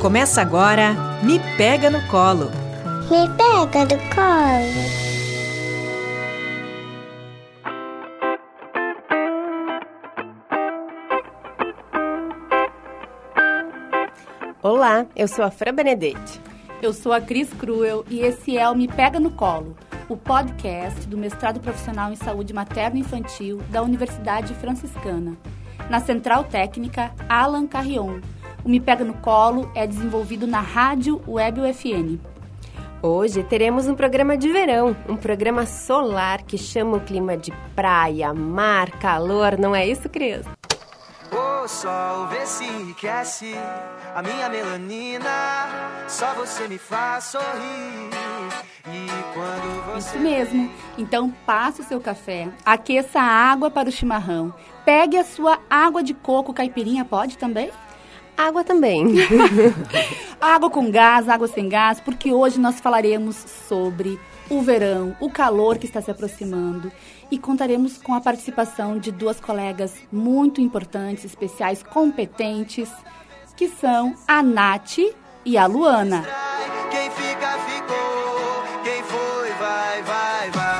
Começa agora Me Pega no Colo. Me pega no colo. Olá, eu sou a Fran Benedetti. Eu sou a Cris Cruel e esse é o Me Pega no Colo, o podcast do mestrado profissional em saúde materno-infantil da Universidade Franciscana. Na Central Técnica Alan Carrion. O Me Pega no Colo é desenvolvido na Rádio Web UFN. Hoje teremos um programa de verão, um programa solar que chama o clima de praia, mar, calor, não é isso, Cris? O sol vê se enriquece a minha melanina. Só você me faz sorrir. Você. Isso mesmo. Então passe o seu café, aqueça a água para o chimarrão, pegue a sua água de coco caipirinha, pode também? Água também. Água com gás, água sem gás, porque hoje nós falaremos sobre o verão, o calor que está se aproximando e contaremos com a participação de duas colegas muito importantes, especiais, competentes, que são a Nath e a Luana. Quem fica, ficou. Quem foi, vai, vai, vai.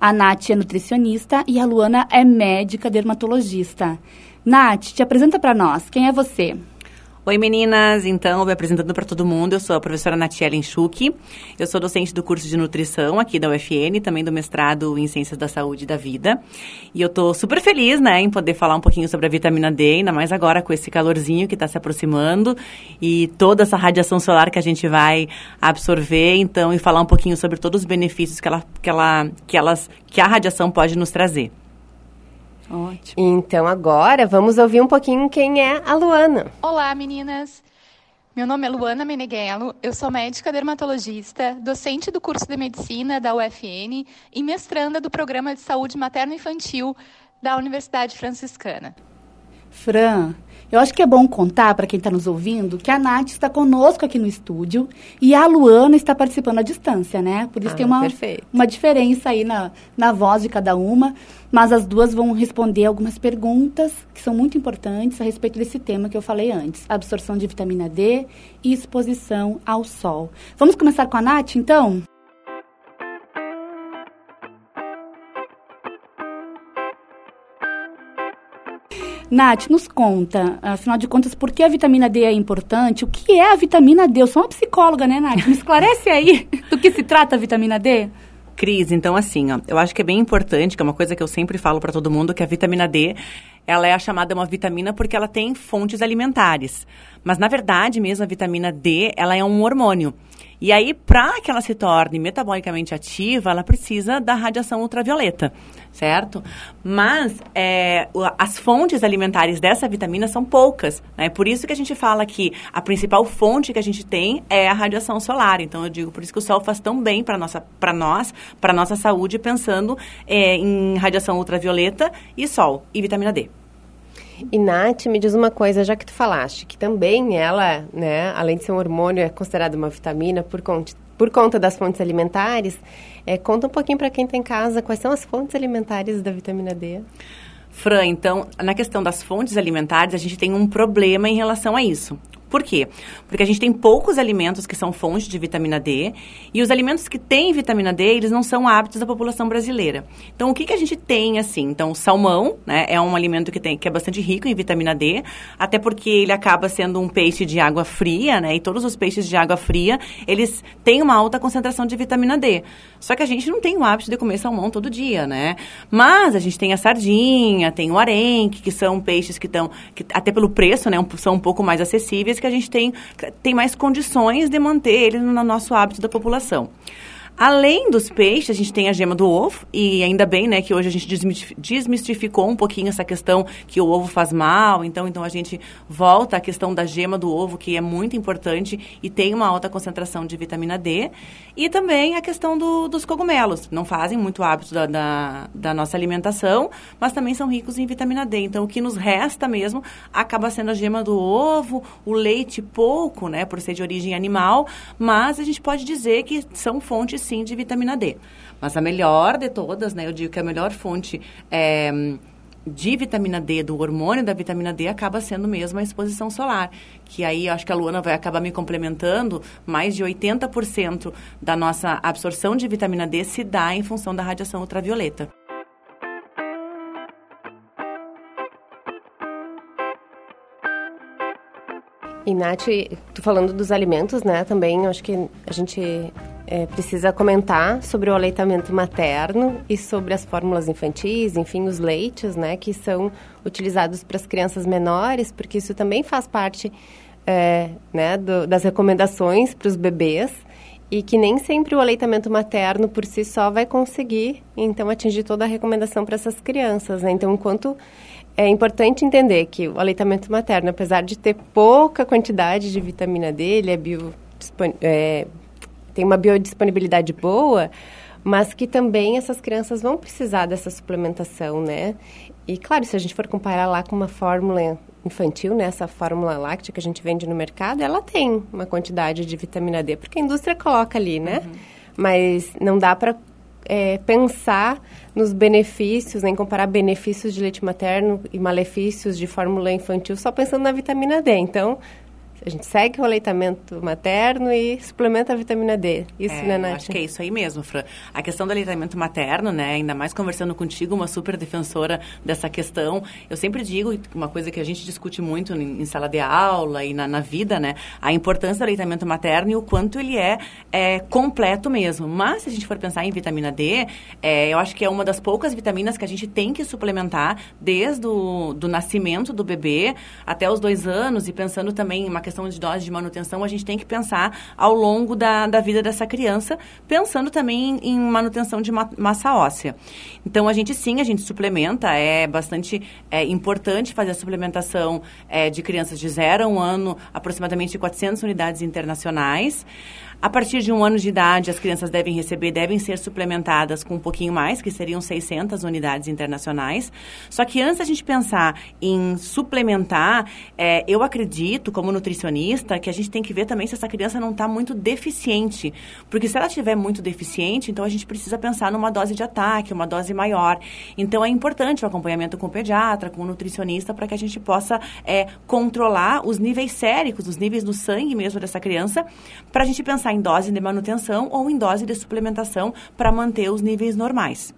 A Nath é nutricionista e a Luana é médica dermatologista. Nath, te apresenta para nós. Quem é você? Oi meninas, então, me apresentando para todo mundo, eu sou a professora Natiela Enxuque, eu sou docente do curso de nutrição aqui da UFN, também do mestrado em Ciências da Saúde e da Vida, e eu tô super feliz, né, em poder falar um pouquinho sobre a vitamina D, ainda mais agora com esse calorzinho que está se aproximando e toda essa radiação solar que a gente vai absorver, então, e falar um pouquinho sobre todos os benefícios que ela, que ela, que elas, que a radiação pode nos trazer. Ótimo. Então agora vamos ouvir um pouquinho quem é a Luana. Olá, meninas! Meu nome é Luana Meneghello, eu sou médica dermatologista, docente do curso de medicina da UFN e mestranda do programa de saúde materno-infantil da Universidade Franciscana. Fran, eu acho que é bom contar para quem está nos ouvindo que a Nath está conosco aqui no estúdio e a Luana está participando à distância, né? Por isso Ah, tem uma, perfeito. uma diferença aí na, na voz de cada uma. Mas as duas vão responder algumas perguntas que são muito importantes a respeito desse tema que eu falei antes: absorção de vitamina D e exposição ao sol. Vamos começar com a Nath, então? Nath, nos conta, afinal de contas, por que a vitamina D é importante? O que é a vitamina D? Eu sou uma psicóloga, né, Nath? Me esclarece aí do que se trata a vitamina D. Cris, então assim, ó, eu acho que é bem importante, que é uma coisa que eu sempre falo para todo mundo, que a vitamina D, ela é chamada uma vitamina porque ela tem fontes alimentares. Mas na verdade, mesmo a vitamina D, ela é um hormônio. E aí, para que ela se torne metabolicamente ativa, ela precisa da radiação ultravioleta, certo? Mas é, as fontes alimentares dessa vitamina são poucas, né? Por isso que a gente fala que a principal fonte que a gente tem é a radiação solar. Então, eu digo, por isso que o sol faz tão bem para nossa, para nós, para nossa saúde, pensando é, em radiação ultravioleta e sol e vitamina D. E Nath, me diz uma coisa, já que tu falaste, que também ela, né, além de ser um hormônio, é considerada uma vitamina por conta, por conta das fontes alimentares. É, conta um pouquinho para quem está em casa quais são as fontes alimentares da vitamina D. Fran, então, na questão das fontes alimentares, a gente tem um problema em relação a isso. Por quê? Porque a gente tem poucos alimentos que são fontes de vitamina D e os alimentos que têm vitamina D, eles não são hábitos da população brasileira. Então, o que, que a gente tem, assim? Então, o salmão, né, é um alimento que, tem, que é bastante rico em vitamina D, até porque ele acaba sendo um peixe de água fria, né, e todos os peixes de água fria, eles têm uma alta concentração de vitamina D. Só que a gente não tem o hábito de comer salmão todo dia, né? Mas a gente tem a sardinha, tem o arenque, que são peixes que estão, até pelo preço, né, um- são um pouco mais acessíveis, que a gente tem, tem mais condições de manter eles no nosso hábito da população. Além dos peixes, a gente tem a gema do ovo, e ainda bem, né, que hoje a gente desmistificou um pouquinho essa questão que o ovo faz mal, então, então a gente volta à questão da gema do ovo, que é muito importante e tem uma alta concentração de vitamina D, e também a questão do- dos cogumelos, não fazem muito hábito da, da, da nossa alimentação, mas também são ricos em vitamina D, então o que nos resta mesmo acaba sendo a gema do ovo, o leite pouco, né, por ser de origem animal, mas a gente pode dizer que são fontes sim de vitamina D. Mas a melhor de todas, né, eu digo que a melhor fonte é, de vitamina D, do hormônio da vitamina D, acaba sendo mesmo a exposição solar. Que aí, acho que a Luana vai acabar me complementando, mais de 80% da nossa absorção de vitamina D se dá em função da radiação ultravioleta. E, Nath, tu falando dos alimentos, né, também acho que a gente é, precisa comentar sobre o aleitamento materno e sobre as fórmulas infantis, enfim, os leites, né, que são utilizados para as crianças menores, porque isso também faz parte, é, né, do, das recomendações para os bebês e que nem sempre o aleitamento materno por si só vai conseguir, então, atingir toda a recomendação para essas crianças, né? Então, enquanto é importante entender que o aleitamento materno, apesar de ter pouca quantidade de vitamina D, ele é bio, é, tem uma biodisponibilidade boa, mas que também essas crianças vão precisar dessa suplementação, né? E claro, se a gente for comparar lá com uma fórmula infantil, né, essa fórmula láctea que a gente vende no mercado, ela tem uma quantidade de vitamina D, porque a indústria coloca ali, né? Uhum. Mas não dá para é, pensar nos benefícios, né, em comparar benefícios de leite materno e malefícios de fórmula infantil só pensando na vitamina D. Então, a gente segue o aleitamento materno e suplementa a vitamina D. Isso, é, né, Nath? Acho que é isso aí mesmo, Fran. A questão do aleitamento materno, né, ainda mais conversando contigo, uma super defensora dessa questão. Eu sempre digo, uma coisa que a gente discute muito em, em sala de aula e na, na, vida, né, a importância do aleitamento materno e o quanto ele é, é completo mesmo. Mas, se a gente for pensar em vitamina D, é, eu acho que é uma das poucas vitaminas que a gente tem que suplementar desde o do nascimento do bebê até os dois anos e pensando também em uma questão de dose de manutenção, a gente tem que pensar ao longo da, da vida dessa criança, pensando também em, em manutenção de ma massa óssea. Então, a gente sim, a gente suplementa, é bastante é, importante fazer a suplementação é, de crianças de zero a um ano, aproximadamente 400 unidades internacionais. A partir de um ano de idade, as crianças devem receber, devem ser suplementadas com um pouquinho mais, que seriam 600 unidades internacionais. Só que antes a gente pensar em suplementar, é, eu acredito, como nutricionista, que a gente tem que ver também se essa criança não está muito deficiente. Porque se ela estiver muito deficiente, então a gente precisa pensar numa dose de ataque, uma dose maior. Então é importante o acompanhamento com o pediatra, com o nutricionista, para que a gente possa é, controlar os níveis séricos, os níveis do sangue mesmo dessa criança, para a gente pensar em dose de manutenção ou em dose de suplementação para manter os níveis normais.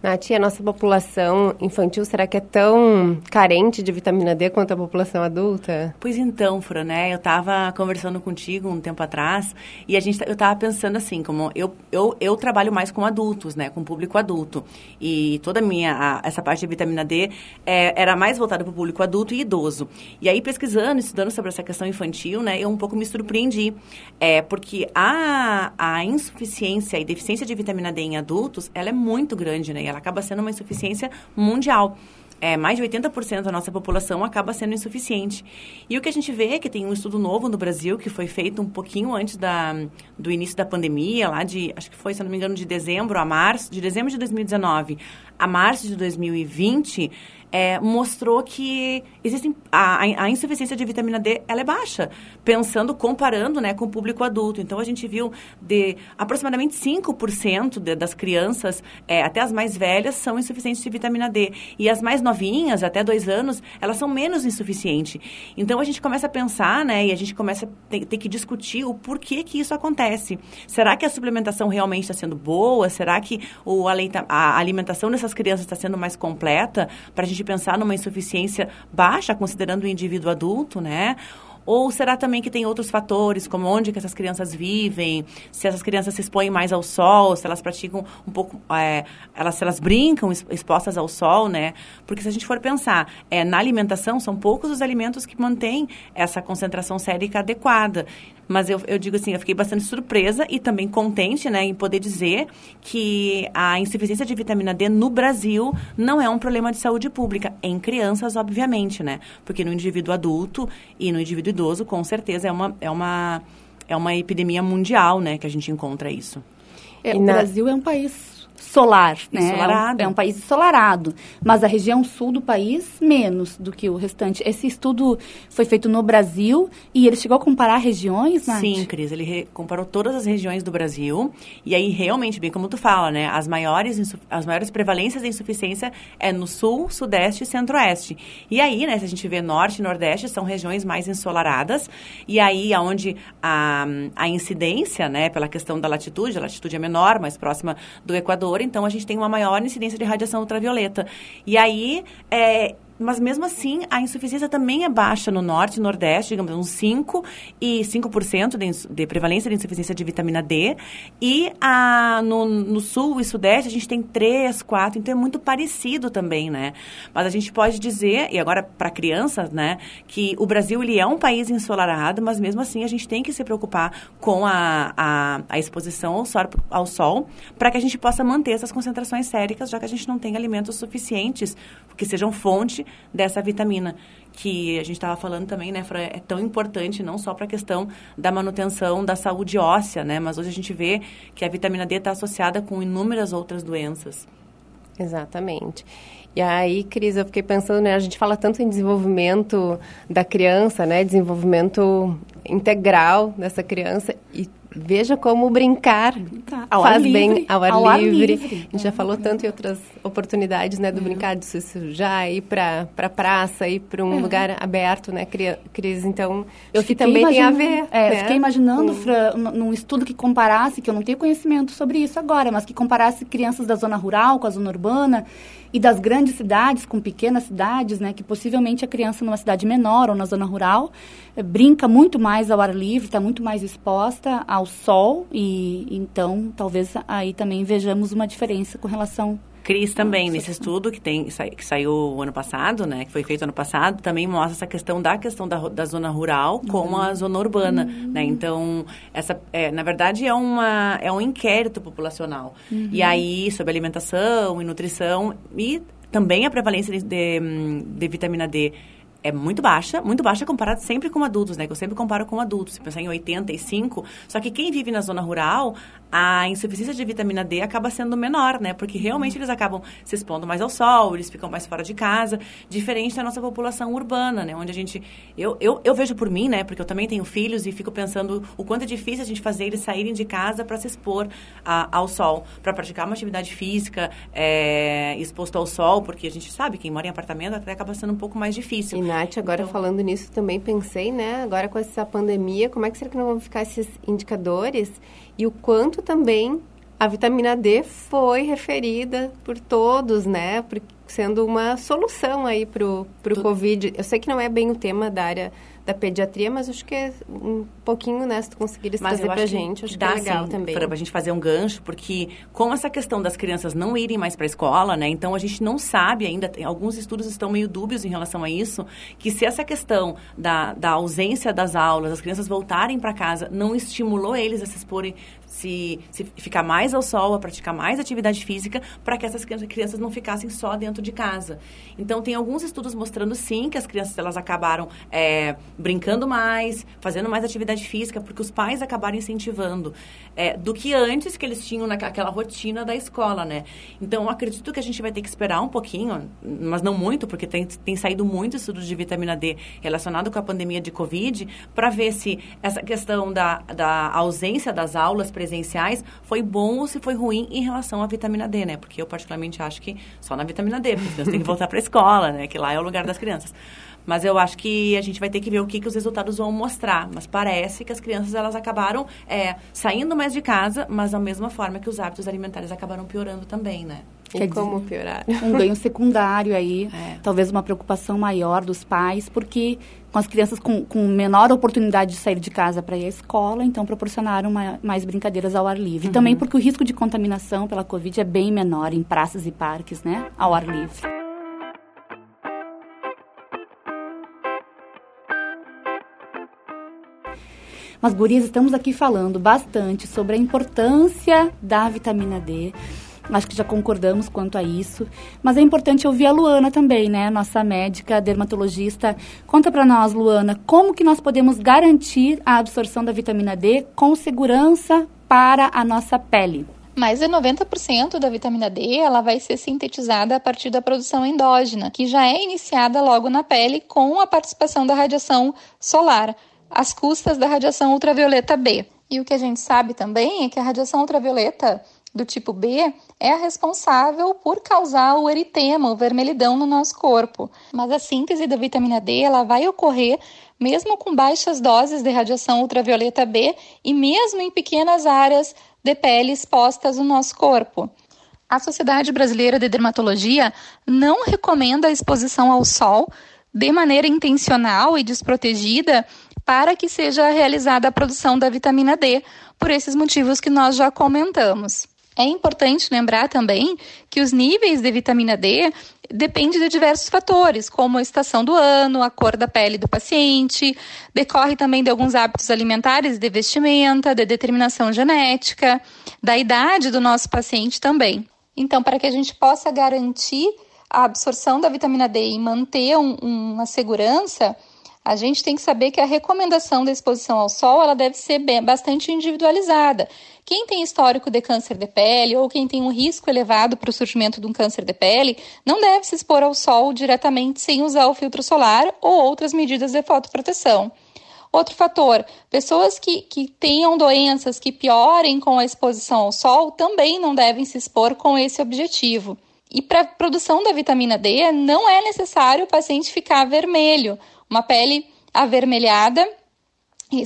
Nath, a nossa população infantil, será que é tão carente de vitamina D quanto a população adulta? Pois então, Fran, né? Eu estava conversando contigo um tempo atrás e a gente, eu estava pensando assim, como eu, eu, eu trabalho mais com adultos, né? Com público adulto. E toda a minha, a, essa parte de vitamina D é, era mais voltada para o público adulto e idoso. E aí, pesquisando, estudando sobre essa questão infantil, né? Eu um pouco me surpreendi. É, porque a, a insuficiência e deficiência de vitamina D em adultos, ela é muito grande, né? Ela acaba sendo uma insuficiência mundial. É, mais de 80% da nossa população acaba sendo insuficiente. E o que a gente vê é que tem um estudo novo no Brasil, que foi feito um pouquinho antes da, do início da pandemia, lá de, acho que foi, se não me engano, de dezembro a março, de dezembro de 2019 a março de 2020, é, mostrou que existem a, a, insuficiência de vitamina D ela é baixa, pensando, comparando né, com o público adulto. Então, a gente viu de aproximadamente 5% de, das crianças, é, até as mais velhas, são insuficientes de vitamina D. E as mais novinhas, até dois anos, elas são menos insuficientes. Então, a gente começa a pensar, né, e a gente começa a ter, ter que discutir o porquê que isso acontece. Será que a suplementação realmente está sendo boa? Será que o, a alimentação dessas crianças está sendo mais completa? Para a gente pensar numa insuficiência baixa, considerando o indivíduo adulto, né? Ou será também que tem outros fatores, como onde que essas crianças vivem, se essas crianças se expõem mais ao sol, se elas praticam um pouco, é, elas, se elas brincam expostas ao sol, né? Porque se a gente for pensar, é, na alimentação, são poucos os alimentos que mantêm essa concentração sérica adequada. Mas eu, eu digo assim, eu fiquei bastante surpresa e também contente, né, em poder dizer que a insuficiência de vitamina D no Brasil não é um problema de saúde pública. Em crianças, obviamente, né? Porque no indivíduo adulto e no indivíduo idoso, com certeza, é uma, é uma, é uma epidemia mundial, né, que a gente encontra isso. É, o na... Brasil é um país solar, né? É um, é um país ensolarado. Mas a região sul do país, menos do que o restante. Esse estudo foi feito no Brasil e ele chegou a comparar regiões, Nath? Sim, Cris, ele comparou todas as regiões do Brasil e aí realmente, bem como tu fala, né, as maiores, as maiores prevalências de insuficiência é no sul, sudeste e centro-oeste. E aí, né, se a gente vê norte e nordeste, são regiões mais ensolaradas e aí aonde a, a incidência, né, pela questão da latitude, a latitude é menor, mais próxima do Equador, então a gente tem uma maior incidência de radiação ultravioleta. E aí, é, mas mesmo assim, a insuficiência também é baixa no norte e nordeste, digamos, uns 5 e 5% de, de prevalência de insuficiência de vitamina D. E a, no, no sul e sudeste a gente tem 3, 4, então é muito parecido também, né? Mas a gente pode dizer, e agora para crianças, né, que o Brasil ele é um país ensolarado, mas mesmo assim a gente tem que se preocupar com a, a, a exposição ao sol, ao sol para que a gente possa manter essas concentrações séricas, já que a gente não tem alimentos suficientes que sejam fonte dessa vitamina que a gente estava falando também, né, Fran, é tão importante não só para a questão da manutenção da saúde óssea, né, mas hoje a gente vê que a vitamina D está associada com inúmeras outras doenças. Exatamente. E aí, Cris, eu fiquei pensando, né, a gente fala tanto em desenvolvimento da criança, né, desenvolvimento integral dessa criança e veja como brincar Ao faz ar bem livre, ao ar, ao ar livre. livre. A gente já falou tanto em outras oportunidades, né, do brincar, de se sujar, ir para para praça, ir para um lugar aberto, né, Cri- Cris? Então, Eu que fiquei também tem a imaginando- ver. É, né, fiquei imaginando, com- Fran, num estudo que comparasse, que eu não tenho conhecimento sobre isso agora, mas que comparasse crianças da zona rural com a zona urbana e das grandes cidades com pequenas cidades, né? Que possivelmente a criança numa cidade menor ou na zona rural eh, brinca muito mais ao ar livre, está muito mais exposta ao sol e então talvez aí também vejamos uma diferença com relação Cris também, Nossa, nesse estudo que, tem, que saiu ano passado, né, que foi feito ano passado, também mostra essa questão da questão da, da zona rural com a zona urbana, né? Então, essa, é, na verdade, é, uma, é um inquérito populacional. E aí, sobre alimentação e nutrição e também a prevalência de, de, de vitamina D é muito baixa, muito baixa comparado sempre com adultos, né? Que eu sempre comparo com adultos. Se pensar em 85, só que quem vive na zona rural, a insuficiência de vitamina D acaba sendo menor, né? Porque realmente eles acabam se expondo mais ao sol, eles ficam mais fora de casa, diferente da nossa população urbana, né? Onde a gente... Eu, eu, eu vejo por mim, né? Porque eu também tenho filhos e fico pensando o quanto é difícil a gente fazer eles saírem de casa para se expor a- ao sol, para praticar uma atividade física é, exposto ao sol, porque a gente sabe, quem mora em apartamento até acaba sendo um pouco mais difícil. E, Nath, agora Então- falando nisso, também pensei, né? Agora com essa pandemia, como é que será que não vão ficar esses indicadores? E o quanto também a vitamina D foi referida por todos, né? Por- sendo uma solução aí pro Tu- Covid. Eu sei que não é bem o tema da área da pediatria, mas acho que é um pouquinho, né? Se tu conseguires Mas trazer pra gente, acho que dá, é legal sim, também. Pra, pra gente fazer um gancho, porque com essa questão das crianças não irem mais para a escola, né? Então a gente não sabe ainda, tem- alguns estudos estão meio dúbios em relação a isso, que se essa questão da, da ausência das aulas, as crianças voltarem para casa, não estimulou eles a se exporem, se, se ficar mais ao sol, a praticar mais atividade física, para que essas crianças, não ficassem só dentro de casa. Então tem alguns estudos mostrando sim que as crianças elas acabaram é, brincando mais, fazendo mais atividade física, porque os pais acabaram incentivando é, do que antes que eles tinham naquela rotina da escola, né? Então, acredito que a gente vai ter que esperar um pouquinho, mas não muito, porque tem, tem saído muitos estudos de vitamina D relacionado com a pandemia de Covid, para ver se essa questão da, da ausência das aulas presenciais foi bom ou se foi ruim em relação à vitamina D, né? Porque eu, particularmente, acho que só na vitamina D, porque crianças têm que voltar para a escola, né? Que lá é o lugar das crianças. Mas eu acho que a gente vai ter que ver o que, que os resultados vão mostrar. Mas parece que as crianças elas acabaram é, saindo mais de casa, mas da mesma forma que os hábitos alimentares acabaram piorando também, né? E Quer como piorar? um ganho secundário aí, É. talvez uma preocupação maior dos pais, porque com as crianças com, com menor oportunidade de sair de casa para ir à escola, então proporcionaram ma- mais brincadeiras ao ar livre. Também porque o risco de contaminação pela Covid é bem menor em praças e parques, né, ao ar livre. Mas, gurias, estamos aqui falando bastante sobre a importância da vitamina D. Acho que já concordamos quanto a isso. Mas é importante ouvir a Luana também, né? Nossa médica dermatologista. Conta para nós, Luana, como que nós podemos garantir a absorção da vitamina D com segurança para a nossa pele? Mais de 90% da vitamina D ela vai ser sintetizada a partir da produção endógena, que já é iniciada logo na pele com a participação da radiação solar, às custas da radiação ultravioleta B. E o que a gente sabe também é que a radiação ultravioleta do tipo B é a responsável por causar o eritema, o vermelhidão no nosso corpo. Mas a síntese da vitamina D ela vai ocorrer mesmo com baixas doses de radiação ultravioleta B e mesmo em pequenas áreas de pele expostas no nosso corpo. A Sociedade Brasileira de Dermatologia não recomenda a exposição ao sol de maneira intencional e desprotegida para que seja realizada a produção da vitamina D, por esses motivos que nós já comentamos. É importante lembrar também que os níveis de vitamina D dependem de diversos fatores, como a estação do ano, a cor da pele do paciente, decorre também de alguns hábitos alimentares, de vestimenta, de determinação genética, da idade do nosso paciente também. Então, para que a gente possa garantir a absorção da vitamina D e manter um, uma segurança, a gente tem que saber que a recomendação da exposição ao sol ela deve ser bem, bastante individualizada. Quem tem histórico de câncer de pele ou quem tem um risco elevado para o surgimento de um câncer de pele não deve se expor ao sol diretamente sem usar o filtro solar ou outras medidas de fotoproteção. Outro fator, pessoas que, que tenham doenças que piorem com a exposição ao sol também não devem se expor com esse objetivo. E para a produção da vitamina D, não é necessário o paciente ficar vermelho. Uma pele avermelhada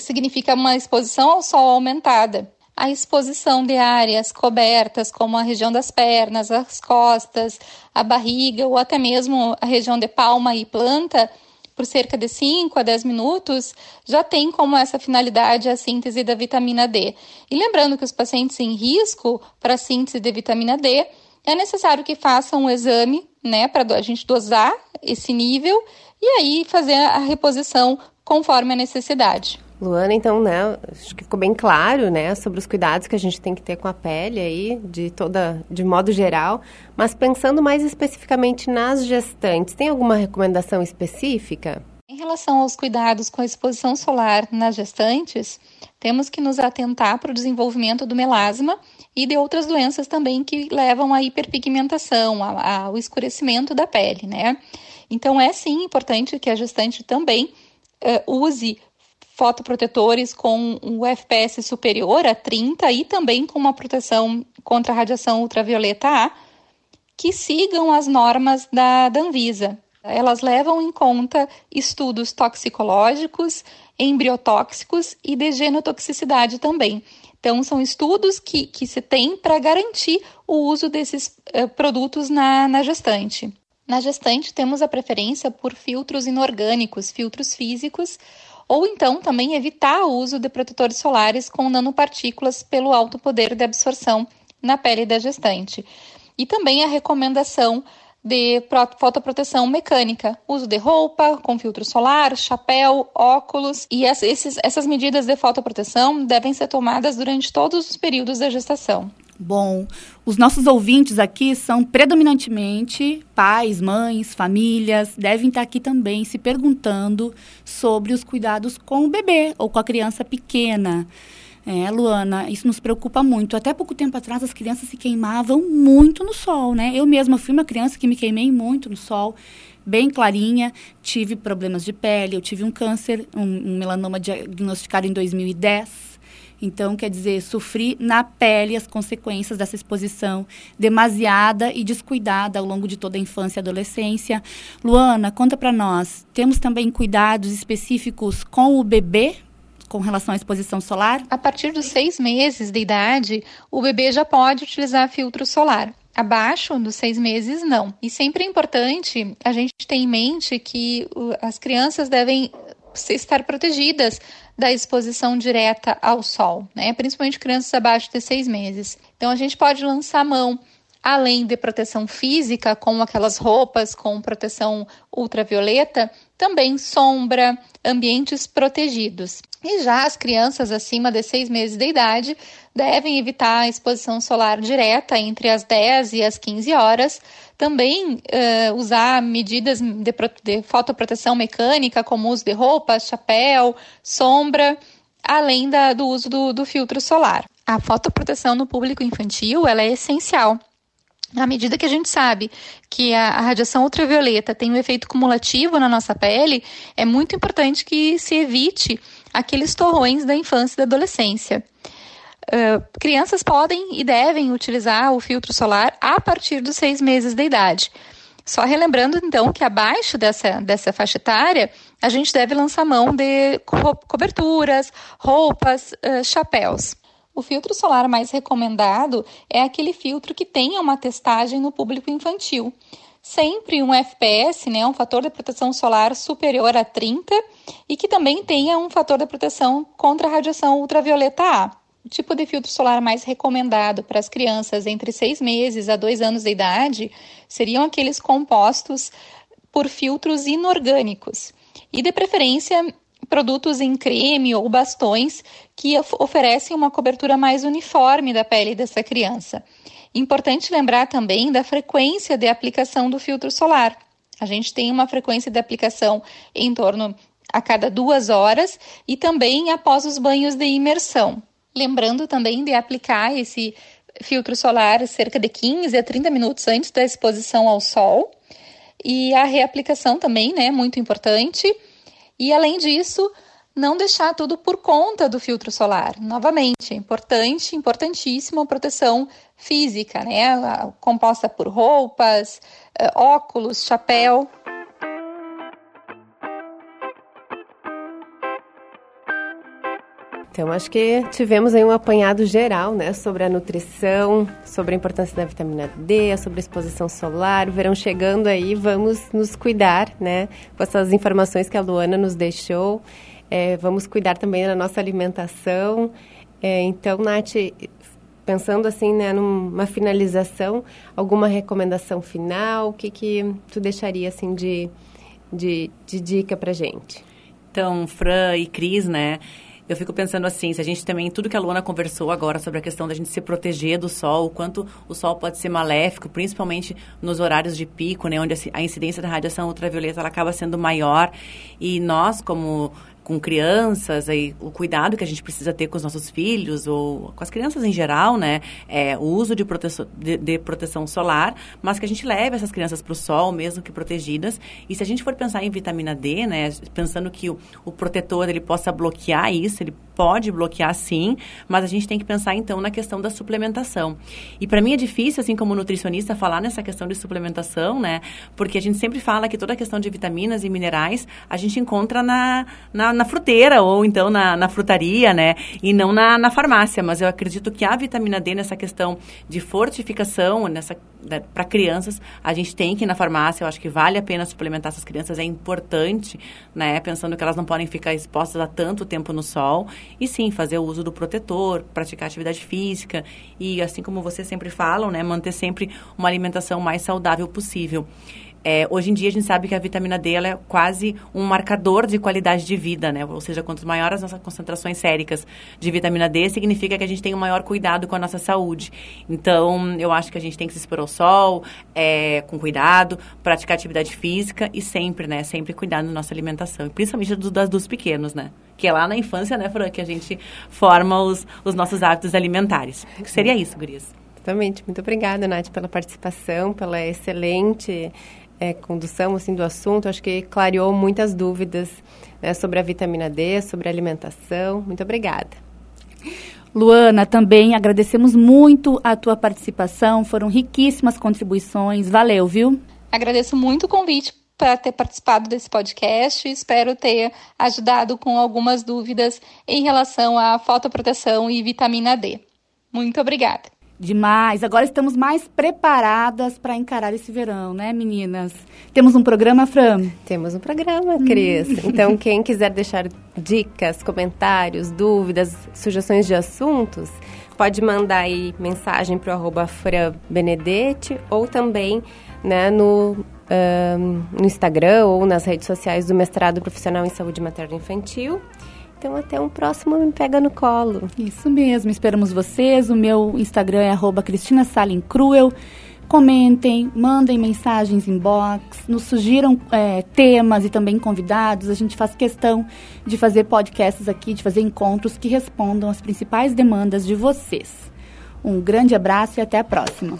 significa uma exposição ao sol aumentada. A exposição de áreas cobertas, como a região das pernas, as costas, a barriga ou até mesmo a região de palma e planta, por cerca de 5 a 10 minutos, já tem como essa finalidade a síntese da vitamina D. E lembrando que os pacientes em risco para a síntese de vitamina D, é necessário que façam um exame, né, para a gente dosar esse nível e aí fazer a reposição conforme a necessidade. Luana, então, né, acho que ficou bem claro, né, sobre os cuidados que a gente tem que ter com a pele aí, de toda, de modo geral, mas pensando mais especificamente nas gestantes, tem alguma recomendação específica? Em relação aos cuidados com a exposição solar nas gestantes, temos que nos atentar para o desenvolvimento do melasma e de outras doenças também que levam à hiperpigmentação, ao escurecimento da pele, né? Então, é sim importante que a gestante também uh, use fotoprotetores com um FPS superior a 30 e também com uma proteção contra a radiação ultravioleta A, que sigam as normas da, da Anvisa. Elas levam em conta estudos toxicológicos, embriotóxicos e de genotoxicidade também. Então, são estudos que, que se tem para garantir o uso desses uh, produtos na, na gestante. Na gestante, temos a preferência por filtros inorgânicos, filtros físicos, ou então também evitar o uso de protetores solares com nanopartículas pelo alto poder de absorção na pele da gestante. E também a recomendação de fotoproteção mecânica, uso de roupa com filtro solar, chapéu, óculos e esses, essas medidas de fotoproteção devem ser tomadas durante todos os períodos da gestação. Bom, os nossos ouvintes aqui são predominantemente pais, mães, famílias, devem estar aqui também se perguntando sobre os cuidados com o bebê ou com a criança pequena. É, Luana, isso nos preocupa muito. Até pouco tempo atrás, as crianças se queimavam muito no sol, né? Eu mesma fui uma criança que me queimei muito no sol, bem clarinha, tive problemas de pele, eu tive um câncer, um, um melanoma diagnosticado em 2010. Então, quer dizer, sofri na pele as consequências dessa exposição demasiada e descuidada ao longo de toda a infância e adolescência. Luana, conta para nós, temos também cuidados específicos com o bebê com relação à exposição solar? A partir dos seis meses de idade, o bebê já pode utilizar filtro solar. Abaixo dos seis meses, não. E sempre é importante a gente ter em mente que as crianças devem estar protegidas da exposição direta ao sol, né? principalmente crianças abaixo de seis meses. Então, a gente pode lançar mão, além de proteção física, com aquelas roupas com proteção ultravioleta, também sombra, ambientes protegidos. E já as crianças acima de seis meses de idade devem evitar a exposição solar direta entre as 10 e as 15 horas, também uh, usar medidas de, de fotoproteção mecânica, como uso de roupa, chapéu, sombra, além da, do uso do, do filtro solar. A fotoproteção no público infantil ela é essencial. À medida que a gente sabe que a, a, radiação ultravioleta tem um efeito cumulativo na nossa pele, é muito importante que se evite aqueles torrões da infância e da adolescência. Uh, crianças podem e devem utilizar o filtro solar a partir dos seis meses de idade. Só relembrando, então, que abaixo dessa, dessa faixa etária, a gente deve lançar mão de co coberturas, roupas, uh, chapéus. O filtro solar mais recomendado é aquele filtro que tenha uma testagem no público infantil. Sempre um FPS, né, um fator de proteção solar superior a 30 e que também tenha um fator de proteção contra a radiação ultravioleta A. O tipo de filtro solar mais recomendado para as crianças entre 6 meses a 2 anos de idade seriam aqueles compostos por filtros inorgânicos. E de preferência produtos em creme ou bastões que oferecem uma cobertura mais uniforme da pele dessa criança. Importante lembrar também da frequência de aplicação do filtro solar. A gente tem uma frequência de aplicação em torno a cada duas horas e também após os banhos de imersão. Lembrando também de aplicar esse filtro solar cerca de 15 a 30 minutos antes da exposição ao sol. E a reaplicação também, né, muito importante. E além disso, não deixar tudo por conta do filtro solar. Novamente, é importante, importantíssima a proteção física, né? Composta por roupas, eh, óculos, chapéu. Então, acho que tivemos aí um apanhado geral, né, sobre a nutrição, sobre a importância da vitamina D, sobre a exposição solar. O verão chegando aí, vamos nos cuidar, né, com essas informações que a Luana nos deixou. É, vamos cuidar também da nossa alimentação. É, então, Nath, pensando assim, né, numa finalização, alguma recomendação final? O que que tu deixaria, assim, de, de, de dica pra gente? Então, Fran e Cris, né, eu fico pensando assim, se a gente também, tudo que a Luana conversou agora sobre a questão da gente se proteger do sol, o quanto o sol pode ser maléfico, principalmente nos horários de pico, né, onde a incidência da radiação ultravioleta ela acaba sendo maior. E nós, como com crianças, aí, o cuidado que a gente precisa ter com os nossos filhos ou com as crianças em geral, né? É, o uso de proteção, de, de proteção solar, mas que a gente leve essas crianças para o sol, mesmo que protegidas. E se a gente for pensar em vitamina D, né? Pensando que o, o protetor ele possa bloquear isso, ele pode bloquear sim, mas a gente tem que pensar então na questão da suplementação. E para mim é difícil, assim como nutricionista, falar nessa questão de suplementação, né? Porque a gente sempre fala que toda a questão de vitaminas e minerais a gente encontra na, na na, fruteira ou então na, na frutaria, né? E não na, na farmácia. Mas eu acredito que a vitamina D nessa questão de fortificação, nessa né, para crianças, a gente tem que ir na farmácia. Eu acho que vale a pena suplementar essas crianças. É importante, né? Pensando que elas não podem ficar expostas a tanto tempo no sol. E sim, fazer o uso do protetor, praticar atividade física. E assim como vocês sempre falam, né? Manter sempre uma alimentação mais saudável possível. É, hoje em dia a gente sabe que a vitamina D é quase um marcador de qualidade de vida, né? Ou seja, quanto maiores as nossas concentrações séricas de vitamina D, significa que a gente tem um maior cuidado com a nossa saúde. Então, eu acho que a gente tem que se expor ao sol, é, com cuidado, praticar atividade física e sempre, né? Sempre cuidar da nossa alimentação. Principalmente do, das dos pequenos, né? Que é lá na infância, né, Fran, que a gente forma os, os nossos hábitos alimentares. Seria isso, Gurias. Exatamente. Muito obrigada, Nath, pela participação, pela excelente é, condução assim, do assunto, acho que clareou muitas dúvidas né, sobre a vitamina D, sobre a alimentação. Muito obrigada. Luana, também agradecemos muito a tua participação, foram riquíssimas contribuições, valeu, viu? Agradeço muito o convite para ter participado desse podcast. Espero ter ajudado com algumas dúvidas em relação à fotoproteção e vitamina D. Muito obrigada. Demais. Agora estamos mais preparadas para encarar esse verão, né, meninas? Temos um programa, Fran? Temos um programa, Cris. Hum. Então, quem quiser deixar dicas, comentários, dúvidas, sugestões de assuntos, pode mandar aí mensagem para o arroba Benedetti ou também né, no, um, no Instagram ou nas redes sociais do Mestrado Profissional em Saúde Materno Infantil. Então, até um próximo Me Pega no Colo. Isso mesmo, esperamos vocês. O meu Instagram é Cristina Cruel. Comentem, mandem mensagens inbox, nos sugiram é, temas e também convidados. A gente faz questão de fazer podcasts aqui, de fazer encontros que respondam às principais demandas de vocês. Um grande abraço e até a próxima.